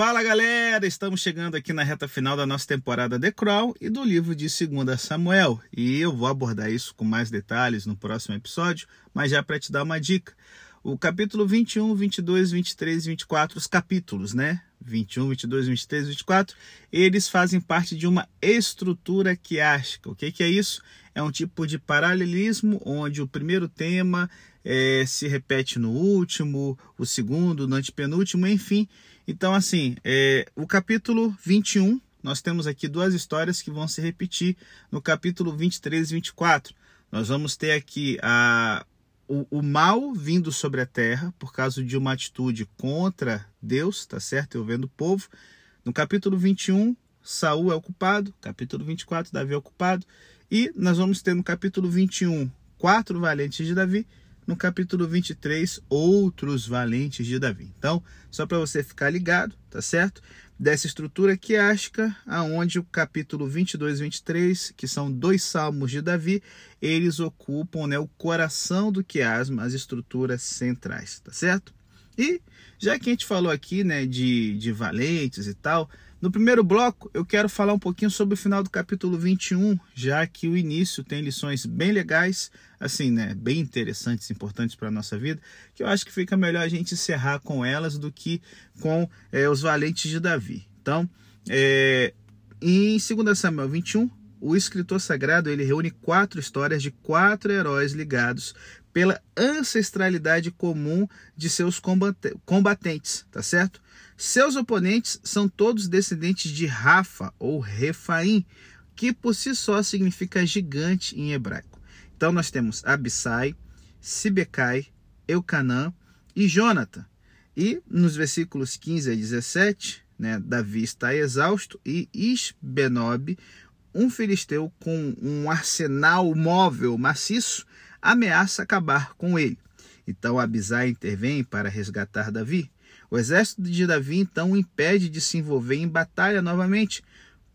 Fala galera, estamos chegando aqui na reta final da nossa temporada The Crawl e do livro de 2 Samuel. E eu vou abordar isso com mais detalhes no próximo episódio, mas já para te dar uma dica. O capítulo 21, 22, 23 e 24, os capítulos, né? 21, 22, 23 e 24, eles fazem parte de uma estrutura quiástica. O que, que é isso? É um tipo de paralelismo onde o primeiro tema é, se repete no último, o segundo, no antepenúltimo, enfim. Então, assim, é, o capítulo 21, nós temos aqui duas histórias que vão se repetir no capítulo 23 e 24. Nós vamos ter aqui a, o, o, mal vindo sobre a terra por causa de uma atitude contra Deus, tá certo? Eu vendo o povo. No capítulo 21, Saul é o culpado. Capítulo 24, Davi é o culpado. E nós vamos ter no capítulo 21 quatro valentes de Davi no capítulo 23, outros valentes de Davi. Então, só para você ficar ligado, tá certo? Dessa estrutura quiástica, aonde o capítulo 22 e 23, que são dois salmos de Davi, eles ocupam né, o coração do quiasma, as estruturas centrais, tá certo? E já que a gente falou aqui né, de, de valentes e tal, no primeiro bloco, eu quero falar um pouquinho sobre o final do capítulo 21, já que o início tem lições bem legais, assim, né, bem interessantes, importantes para a nossa vida, que eu acho que fica melhor a gente encerrar com elas do que com é, os valentes de Davi. Então, é, em 2 Samuel 21, o escritor sagrado ele reúne quatro histórias de quatro heróis ligados pela ancestralidade comum de seus combatentes, tá certo? Seus oponentes são todos descendentes de Rafa ou Refaim, que por si só significa gigante em hebraico. Então nós temos Abissai, Sibecai, Eucanã e Jonathan. E nos versículos 15 a 17, né, Davi está exausto e Isbenob, um filisteu com um arsenal móvel maciço, ameaça acabar com ele. Então Abisai intervém para resgatar Davi. O exército de Davi então o impede de se envolver em batalha novamente,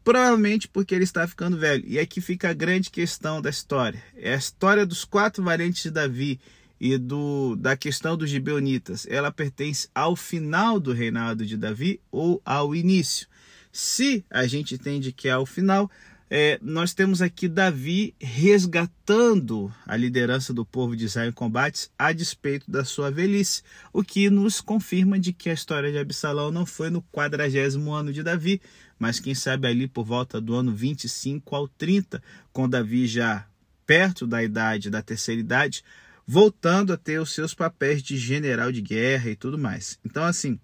provavelmente porque ele está ficando velho. E aqui fica a grande questão da história. É a história dos quatro valentes de Davi e do, da questão dos gibeonitas. Ela pertence ao final do reinado de Davi ou ao início. Se a gente entende que é ao final, é, nós temos aqui Davi resgatando a liderança do povo de Israel em combates a despeito da sua velhice, o que nos confirma de que a história de Absalão não foi no quadragésimo ano de Davi, mas quem sabe ali por volta do ano 25 ao 30, com Davi já perto da idade, da terceira idade, voltando a ter os seus papéis de general de guerra e tudo mais. Então, assim,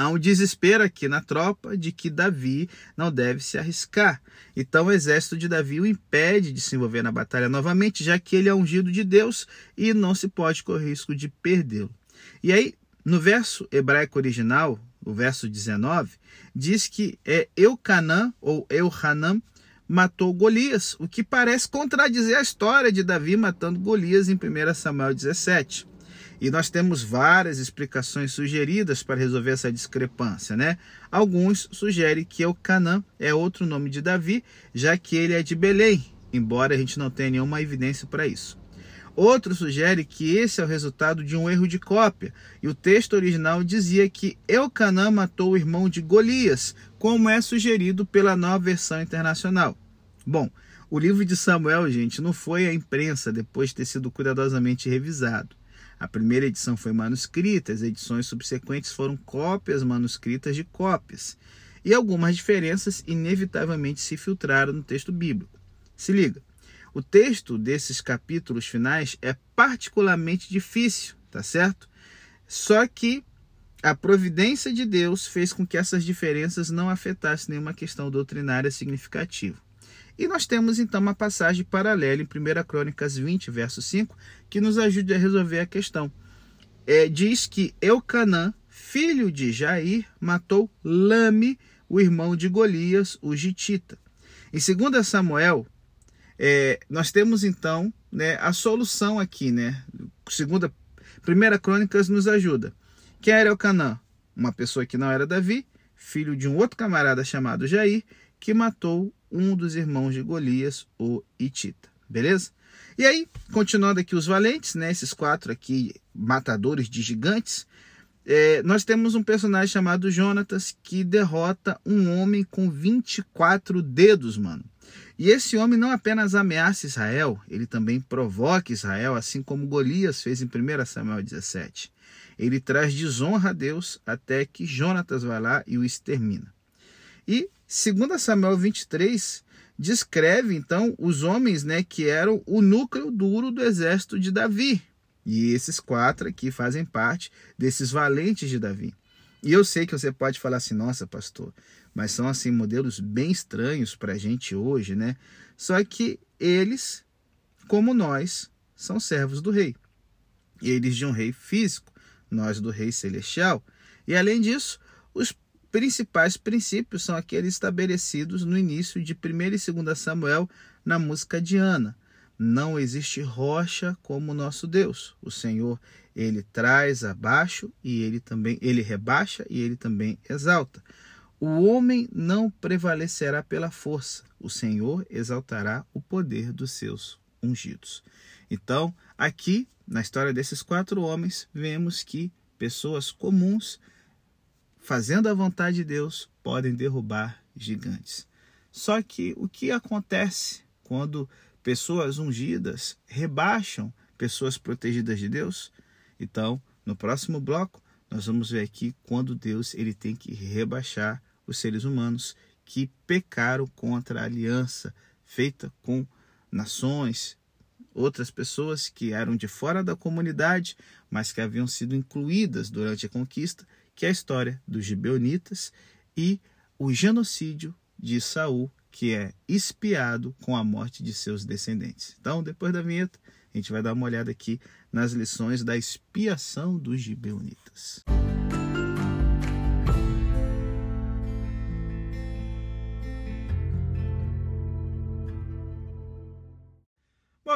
Há um desespero aqui na tropa de que Davi não deve se arriscar. Então o exército de Davi o impede de se envolver na batalha novamente, já que ele é ungido de Deus e não se pode correr risco de perdê-lo. E aí, no verso hebraico original, o verso 19, diz que é Eucanã ou Euhanam matou Golias, o que parece contradizer a história de Davi matando Golias em 1 Samuel 17. E nós temos várias explicações sugeridas para resolver essa discrepância, né? Alguns sugerem que Eucanã é outro nome de Davi, já que ele é de Belém, embora a gente não tenha nenhuma evidência para isso. Outro sugere que esse é o resultado de um erro de cópia, e o texto original dizia que Eucanã matou o irmão de Golias, como é sugerido pela nova versão internacional. Bom, o livro de Samuel, gente, não foi à imprensa depois de ter sido cuidadosamente revisado. A primeira edição foi manuscrita, as edições subsequentes foram cópias manuscritas de cópias. E algumas diferenças inevitavelmente se filtraram no texto bíblico. Se liga, o texto desses capítulos finais é particularmente difícil, tá certo? Só que a providência de Deus fez com que essas diferenças não afetassem nenhuma questão doutrinária significativa. E nós temos então uma passagem paralela em 1 Crônicas 20, verso 5, que nos ajuda a resolver a questão. É, diz que Eucanã, filho de Jair, matou Lame, o irmão de Golias, o Gitita. Em 2 Samuel, é, nós temos então né, a solução aqui, né? Segunda, Primeira Crônicas nos ajuda. Quem era Eucanã? Uma pessoa que não era Davi, filho de um outro camarada chamado Jair, que matou um dos irmãos de Golias, o Itita. Beleza? E aí, continuando aqui os valentes, né, esses quatro aqui matadores de gigantes, é, nós temos um personagem chamado Jonatas que derrota um homem com 24 dedos, mano. E esse homem não apenas ameaça Israel, ele também provoca Israel, assim como Golias fez em 1 Samuel 17. Ele traz desonra a Deus até que Jonatas vai lá e o extermina. E 2 Samuel 23 descreve então os homens né, que eram o núcleo duro do exército de Davi. E esses quatro aqui fazem parte desses valentes de Davi. E eu sei que você pode falar assim, nossa, pastor, mas são assim modelos bem estranhos para a gente hoje, né? Só que eles, como nós, são servos do rei. Eles de um rei físico, nós do rei celestial. E além disso, os principais princípios são aqueles estabelecidos no início de 1 e 2 Samuel na música de Ana. Não existe rocha como nosso Deus. O Senhor, ele traz abaixo e ele também, ele rebaixa e ele também exalta. O homem não prevalecerá pela força, o Senhor exaltará o poder dos seus ungidos. Então, aqui, na história desses quatro homens, vemos que pessoas comuns, fazendo a vontade de Deus, podem derrubar gigantes. Só que o que acontece quando pessoas ungidas rebaixam pessoas protegidas de Deus? Então, no próximo bloco, nós vamos ver aqui quando Deus ele tem que rebaixar os seres humanos que pecaram contra a aliança feita com nações, outras pessoas que eram de fora da comunidade, mas que haviam sido incluídas durante a conquista, que é a história dos gibeonitas e o genocídio de Saul, que é espiado com a morte de seus descendentes. Então, depois da vinheta, a gente vai dar uma olhada aqui nas lições da expiação dos gibeonitas. Bom,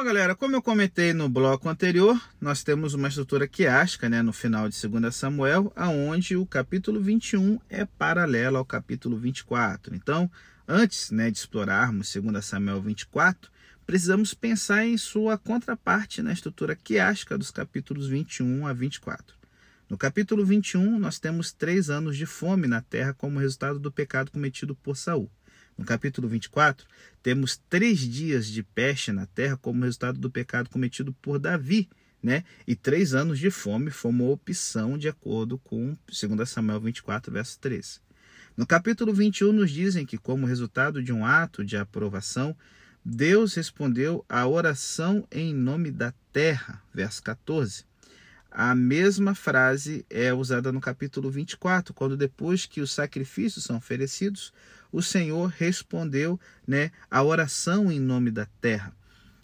galera, como eu comentei no bloco anterior, nós temos uma estrutura quiástica né, no final de 2 Samuel, aonde o capítulo 21 é paralelo ao capítulo 24. Então, antes né, de explorarmos 2 Samuel 24, precisamos pensar em sua contraparte na estrutura quiástica dos capítulos 21 a 24. No capítulo 21, nós temos três anos de fome na terra como resultado do pecado cometido por Saul. No capítulo 24, temos três dias de peste na terra como resultado do pecado cometido por Davi, né? E três anos de fome foi uma opção de acordo com 2 Samuel 24, verso 13. No capítulo 21, nos dizem que, como resultado de um ato de aprovação, Deus respondeu à oração em nome da terra, verso 14. A mesma frase é usada no capítulo 24, quando depois que os sacrifícios são oferecidos, o Senhor respondeu né, a oração em nome da terra.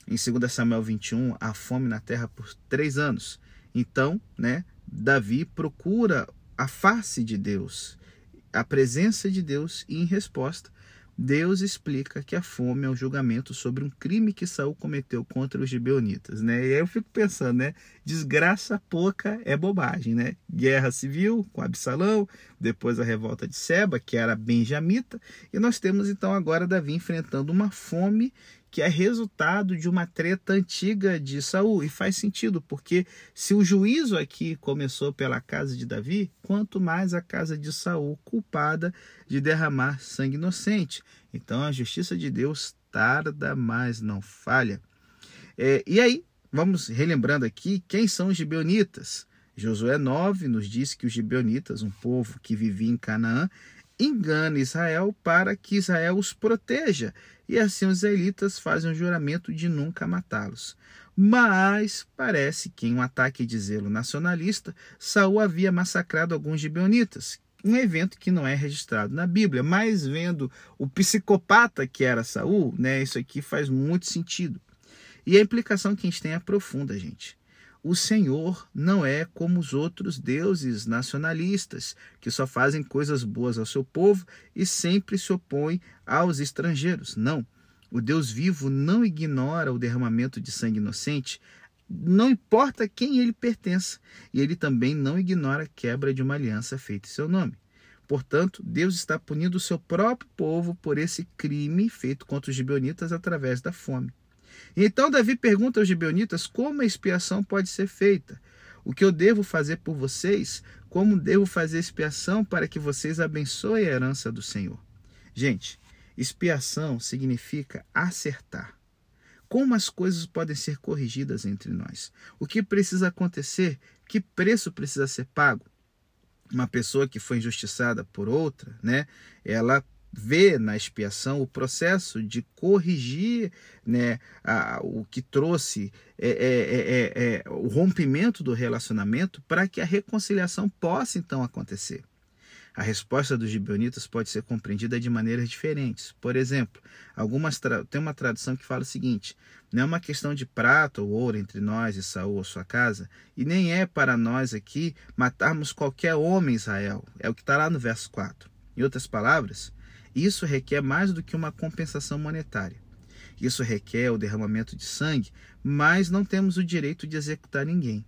Em 2 Samuel 21, há fome na terra por três anos. Então, né, Davi procura a face de Deus, a presença de Deus, e em resposta, Deus explica que a fome é um julgamento sobre um crime que Saul cometeu contra os gibeonitas, né? E aí eu fico pensando, né? Desgraça pouca é bobagem, né? Guerra civil com Absalão, depois a revolta de Seba, que era benjamita, e nós temos então agora Davi enfrentando uma fome que é resultado de uma treta antiga de Saul. E faz sentido, porque se o juízo aqui começou pela casa de Davi, quanto mais a casa de Saul culpada de derramar sangue inocente. Então a justiça de Deus tarda, mas não falha. É, e aí, vamos relembrando aqui quem são os gibeonitas. Josué 9 nos diz que os gibeonitas, um povo que vivia em Canaã, engana Israel para que Israel os proteja e assim os israelitas fazem um juramento de nunca matá-los. Mas parece que em um ataque de zelo nacionalista, Saul havia massacrado alguns gibeonitas, um evento que não é registrado na Bíblia, mas vendo o psicopata que era Saul, né, isso aqui faz muito sentido. E a implicação que a gente tem é profunda, gente. O Senhor não é como os outros deuses nacionalistas, que só fazem coisas boas ao seu povo e sempre se opõem aos estrangeiros. Não. O Deus vivo não ignora o derramamento de sangue inocente, não importa quem ele pertença, e ele também não ignora a quebra de uma aliança feita em seu nome. Portanto, Deus está punindo o seu próprio povo por esse crime feito contra os gibeonitas através da fome. Então Davi pergunta aos gibeonitas como a expiação pode ser feita. O que eu devo fazer por vocês? Como devo fazer expiação para que vocês abençoem a herança do Senhor? Gente, expiação significa acertar. Como as coisas podem ser corrigidas entre nós? O que precisa acontecer? Que preço precisa ser pago? Uma pessoa que foi injustiçada por outra, né? Ela vê na expiação o processo de corrigir né, a, o que trouxe é, é, é, é, o rompimento do relacionamento para que a reconciliação possa então acontecer. A resposta dos gibeonitas pode ser compreendida de maneiras diferentes. Por exemplo, algumas tem uma tradução que fala o seguinte: não é uma questão de prata ou ouro entre nós e Saul ou sua casa, e nem é para nós aqui matarmos qualquer homem Israel. É o que está lá no verso 4. Em outras palavras, isso requer mais do que uma compensação monetária. Isso requer o derramamento de sangue, mas não temos o direito de executar ninguém.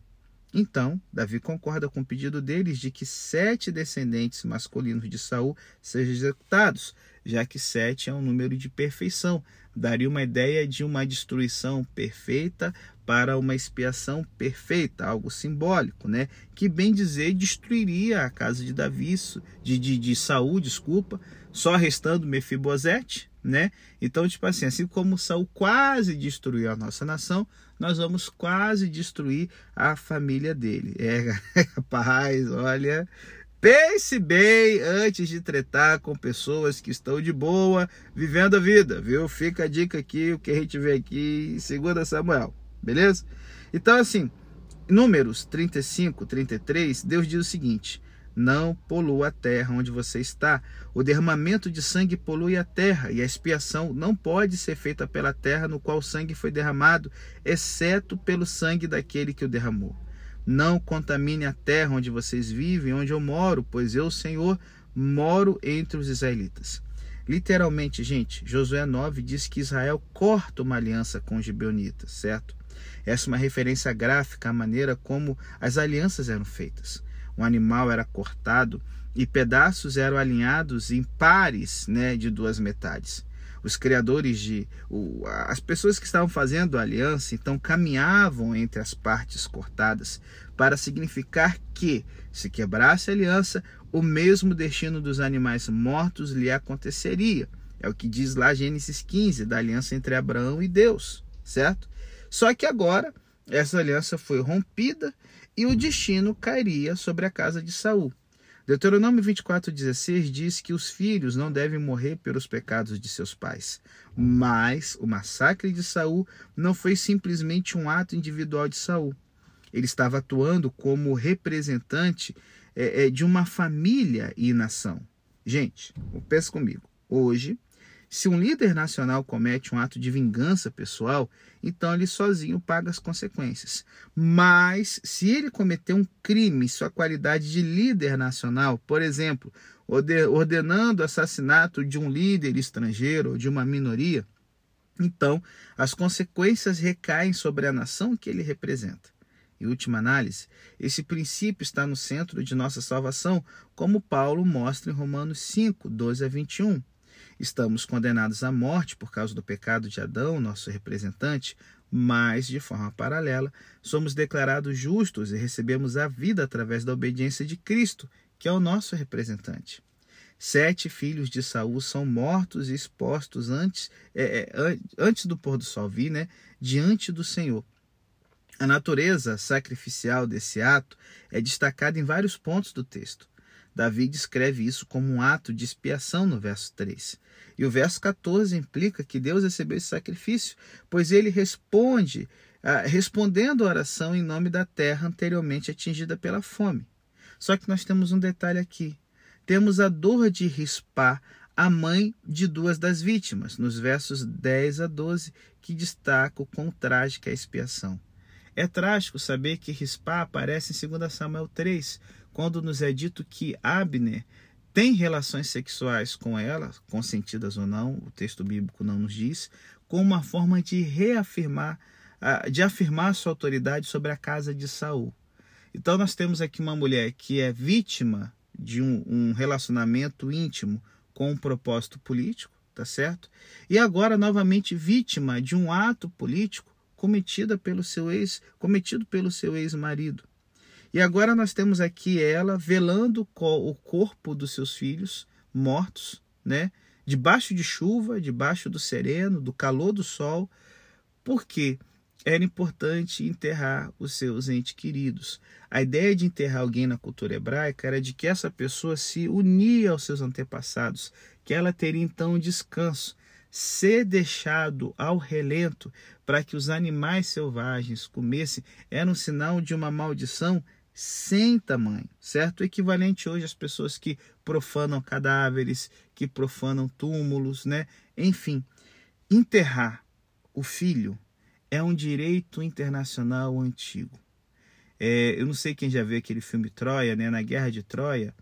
Então, Davi concorda com o pedido deles de que sete descendentes masculinos de Saul sejam executados, já que sete é um número de perfeição. Daria uma ideia de uma destruição perfeita para uma expiação perfeita, algo simbólico, né? Que bem dizer destruiria a casa de Davi, de, de, de Saul, desculpa, só restando Mefibosete, né? Então, tipo assim, assim como Saul quase destruiu a nossa nação, nós vamos quase destruir a família dele. É, rapaz, olha, pense bem antes de tretar com pessoas que estão de boa, vivendo a vida, viu? Fica a dica aqui, o que a gente vê aqui 2 Samuel, beleza? Então, assim, Números 35, 33, Deus diz o seguinte: não polua a terra onde você está. O derramamento de sangue polui a terra, e a expiação não pode ser feita pela terra no qual o sangue foi derramado, exceto pelo sangue daquele que o derramou. Não contamine a terra onde vocês vivem, onde eu moro, pois eu, Senhor, moro entre os israelitas. Literalmente, gente, Josué 9 diz que Israel corta uma aliança com os gibeonitas, certo? Essa é uma referência gráfica à maneira como as alianças eram feitas um animal era cortado e pedaços eram alinhados em pares né, de duas metades. Os criadores de. O, as pessoas que estavam fazendo a aliança então caminhavam entre as partes cortadas para significar que, se quebrasse a aliança, o mesmo destino dos animais mortos lhe aconteceria. É o que diz lá Gênesis 15, da aliança entre Abraão e Deus, certo? Só que agora essa aliança foi rompida e o destino cairia sobre a casa de Saul. Deuteronômio 24,16 diz que os filhos não devem morrer pelos pecados de seus pais. Mas o massacre de Saul não foi simplesmente um ato individual de Saul. Ele estava atuando como representante é, é, de uma família e nação. Gente, pensa comigo. Hoje, se um líder nacional comete um ato de vingança pessoal, então ele sozinho paga as consequências. Mas se ele cometer um crime sua qualidade de líder nacional, por exemplo, ordenando o assassinato de um líder estrangeiro ou de uma minoria, então as consequências recaem sobre a nação que ele representa. Em última análise, esse princípio está no centro de nossa salvação, como Paulo mostra em Romanos 5, 12 a 21. Estamos condenados à morte por causa do pecado de Adão, nosso representante, mas, de forma paralela, somos declarados justos e recebemos a vida através da obediência de Cristo, que é o nosso representante. Sete filhos de Saul são mortos e expostos antes, é, é, antes do pôr do sol vir, né, diante do Senhor. A natureza sacrificial desse ato é destacada em vários pontos do texto. Davi descreve isso como um ato de expiação no verso 3. E o verso 14 implica que Deus recebeu esse sacrifício, pois ele responde, ah, respondendo a oração em nome da terra anteriormente atingida pela fome. Só que nós temos um detalhe aqui. Temos a dor de Rispar, a mãe de duas das vítimas, nos versos 10 a 12, que destaca o quão trágica é a expiação. É trágico saber que Rispá aparece em 2 Samuel 3, quando nos é dito que Abner tem relações sexuais com ela, consentidas ou não, o texto bíblico não nos diz, como uma forma de reafirmar, de afirmar sua autoridade sobre a casa de Saul. Então nós temos aqui uma mulher que é vítima de um, um relacionamento íntimo com um propósito político, tá certo? E agora novamente vítima de um ato político cometida pelo seu ex, cometido pelo seu ex-marido. E agora nós temos aqui ela velando o corpo dos seus filhos mortos, né? Debaixo de chuva, debaixo do sereno, do calor do sol, porque era importante enterrar os seus entes queridos. A ideia de enterrar alguém na cultura hebraica era de que essa pessoa se unia aos seus antepassados, que ela teria então descanso, ser deixado ao relento para que os animais selvagens comessem era um sinal de uma maldição sem tamanho, certo? O equivalente hoje às pessoas que profanam cadáveres, que profanam túmulos, né? Enfim, enterrar o filho é um direito internacional antigo. É, eu não sei quem já viu aquele filme Troia, né? Na Guerra de Troia,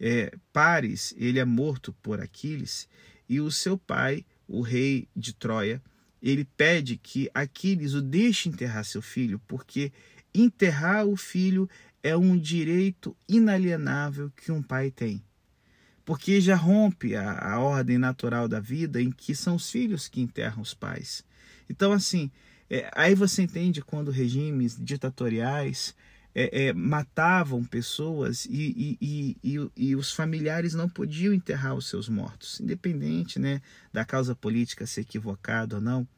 é, Paris ele é morto por Aquiles e o seu pai, o rei de Troia, ele pede que Aquiles o deixe enterrar seu filho, porque enterrar o filho é um direito inalienável que um pai tem. Porque já rompe a, a ordem natural da vida em que são os filhos que enterram os pais. Então, assim, é, aí você entende quando regimes ditatoriais é, é, matavam pessoas e, e, e, e, os familiares não podiam enterrar os seus mortos, independente né, da causa política ser equivocada ou não.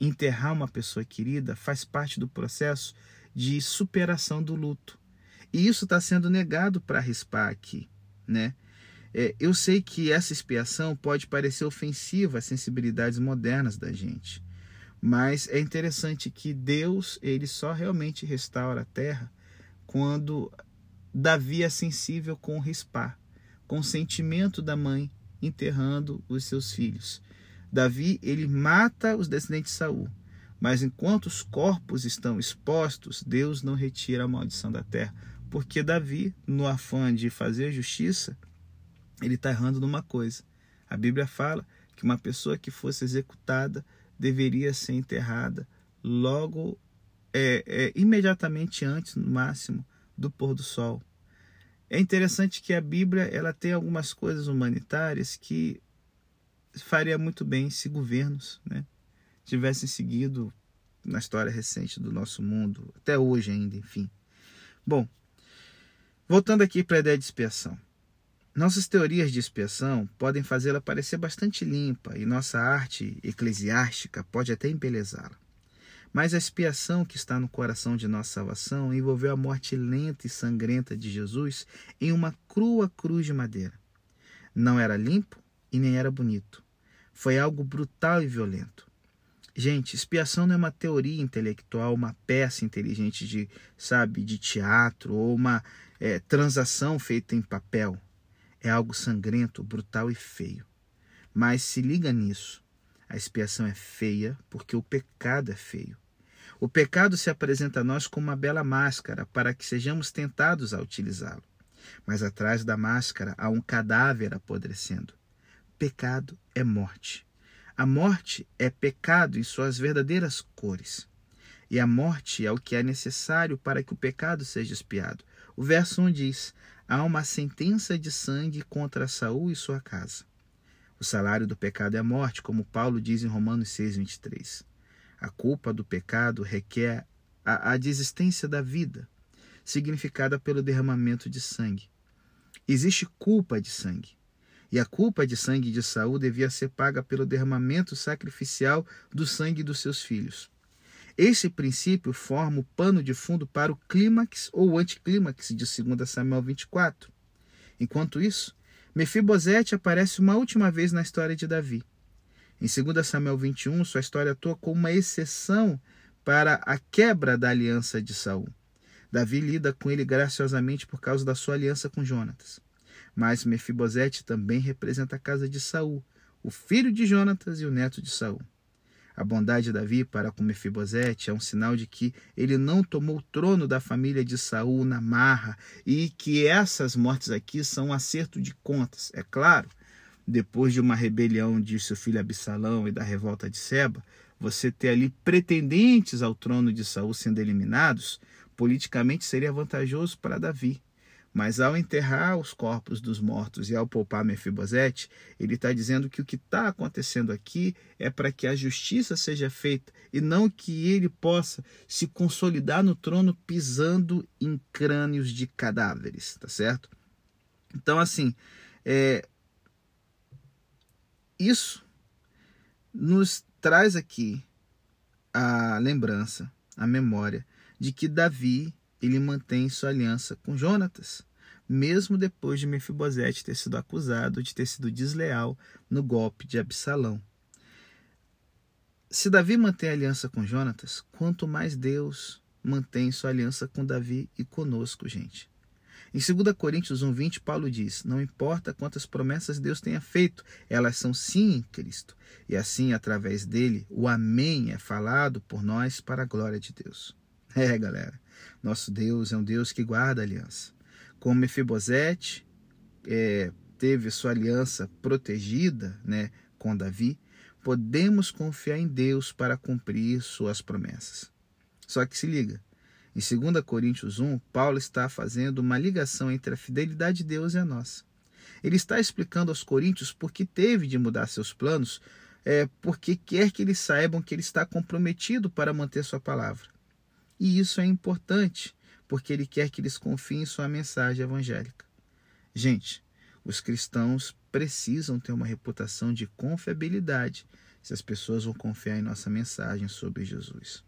Enterrar uma pessoa querida faz parte do processo de superação do luto. E isso está sendo negado para rispar aqui, né? É, eu sei que essa expiação pode parecer ofensiva às sensibilidades modernas da gente, mas é interessante que Deus ele só realmente restaura a terra quando Davi é sensível com rispar, com o sentimento da mãe enterrando os seus filhos. Davi ele mata os descendentes de Saul, mas enquanto os corpos estão expostos, Deus não retira a maldição da terra porque Davi, no afã de fazer justiça, ele está errando numa coisa. A Bíblia fala que uma pessoa que fosse executada deveria ser enterrada logo, é, é, imediatamente antes, no máximo, do pôr do sol. É interessante que a Bíblia ela tem algumas coisas humanitárias que faria muito bem se governos né, tivessem seguido na história recente do nosso mundo, até hoje ainda, enfim. Bom, Voltando aqui para a ideia de expiação. Nossas teorias de expiação podem fazê-la parecer bastante limpa e nossa arte eclesiástica pode até embelezá-la. Mas a expiação que está no coração de nossa salvação envolveu a morte lenta e sangrenta de Jesus em uma crua cruz de madeira. Não era limpo e nem era bonito. Foi algo brutal e violento. Gente, expiação não é uma teoria intelectual, uma peça inteligente de, sabe, de teatro ou uma é, transação feita em papel. É algo sangrento, brutal e feio. Mas se liga nisso. A expiação é feia porque o pecado é feio. O pecado se apresenta a nós como uma bela máscara para que sejamos tentados a utilizá-lo. Mas atrás da máscara há um cadáver apodrecendo. Pecado é morte. A morte é pecado em suas verdadeiras cores. E a morte é o que é necessário para que o pecado seja expiado. O verso 1 diz: Há uma sentença de sangue contra Saul e sua casa. O salário do pecado é a morte, como Paulo diz em Romanos 6:23. A culpa do pecado requer a, a desistência da vida, significada pelo derramamento de sangue. Existe culpa de sangue. E a culpa de sangue de Saul devia ser paga pelo derramamento sacrificial do sangue dos seus filhos. Esse princípio forma o pano de fundo para o clímax ou anticlímax de 2 Samuel 24. Enquanto isso, Mefibosete aparece uma última vez na história de Davi. Em 2 Samuel 21, sua história atua como uma exceção para a quebra da aliança de Saul. Davi lida com ele graciosamente por causa da sua aliança com Jonatas. Mas Mefibosete também representa a casa de Saul, o filho de Jonatas e o neto de Saul. A bondade de Davi para com Mefibosete é um sinal de que ele não tomou o trono da família de Saul na marra e que essas mortes aqui são um acerto de contas. É claro, depois de uma rebelião de seu filho Absalão e da revolta de Seba, você ter ali pretendentes ao trono de Saul sendo eliminados, politicamente seria vantajoso para Davi. Mas ao enterrar os corpos dos mortos e ao poupar Mefibosete, ele está dizendo que o que está acontecendo aqui é para que a justiça seja feita e não que ele possa se consolidar no trono pisando em crânios de cadáveres, tá certo? Então, assim, é, isso nos traz aqui a lembrança, a memória de que Davi ele mantém sua aliança com Jonatas, mesmo depois de Mefibosete ter sido acusado de ter sido desleal no golpe de Absalão. Se Davi mantém aliança com Jonatas, quanto mais Deus mantém sua aliança com Davi e conosco, gente. Em 2 Coríntios 1,20, Paulo diz: Não importa quantas promessas Deus tenha feito, elas são sim em Cristo. E assim, através dele, o Amém é falado por nós para a glória de Deus. É, galera, nosso Deus é um Deus que guarda aliança. Como Mefibosete é, teve sua aliança protegida né, com Davi, podemos confiar em Deus para cumprir suas promessas. Só que se liga, em 2 Coríntios 1, Paulo está fazendo uma ligação entre a fidelidade de Deus e a nossa. Ele está explicando aos coríntios por que teve de mudar seus planos, é, porque quer que eles saibam que ele está comprometido para manter sua palavra. E isso é importante, porque ele quer que eles confiem em sua mensagem evangélica. Gente, os cristãos precisam ter uma reputação de confiabilidade se as pessoas vão confiar em nossa mensagem sobre Jesus.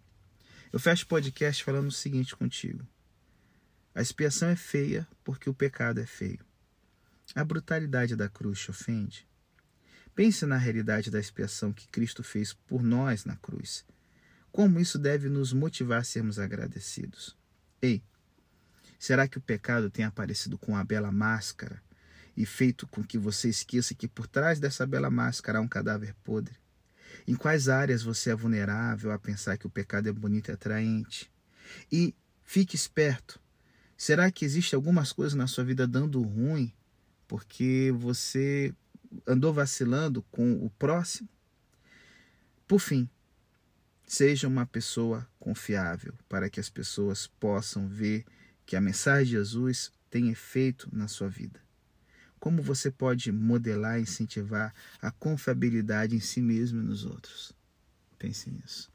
Eu fecho o podcast falando o seguinte contigo. A expiação é feia porque o pecado é feio. A brutalidade da cruz te ofende? Pense na realidade da expiação que Cristo fez por nós na cruz. Como isso deve nos motivar a sermos agradecidos? Ei, será que o pecado tem aparecido com uma bela máscara e feito com que você esqueça que por trás dessa bela máscara há um cadáver podre? Em quais áreas você é vulnerável a pensar que o pecado é bonito e atraente? E fique esperto. Será que existe algumas coisas na sua vida dando ruim porque você andou vacilando com o próximo? Por fim, seja uma pessoa confiável para que as pessoas possam ver que a mensagem de Jesus tem efeito na sua vida. Como você pode modelar e incentivar a confiabilidade em si mesmo e nos outros? Pense nisso.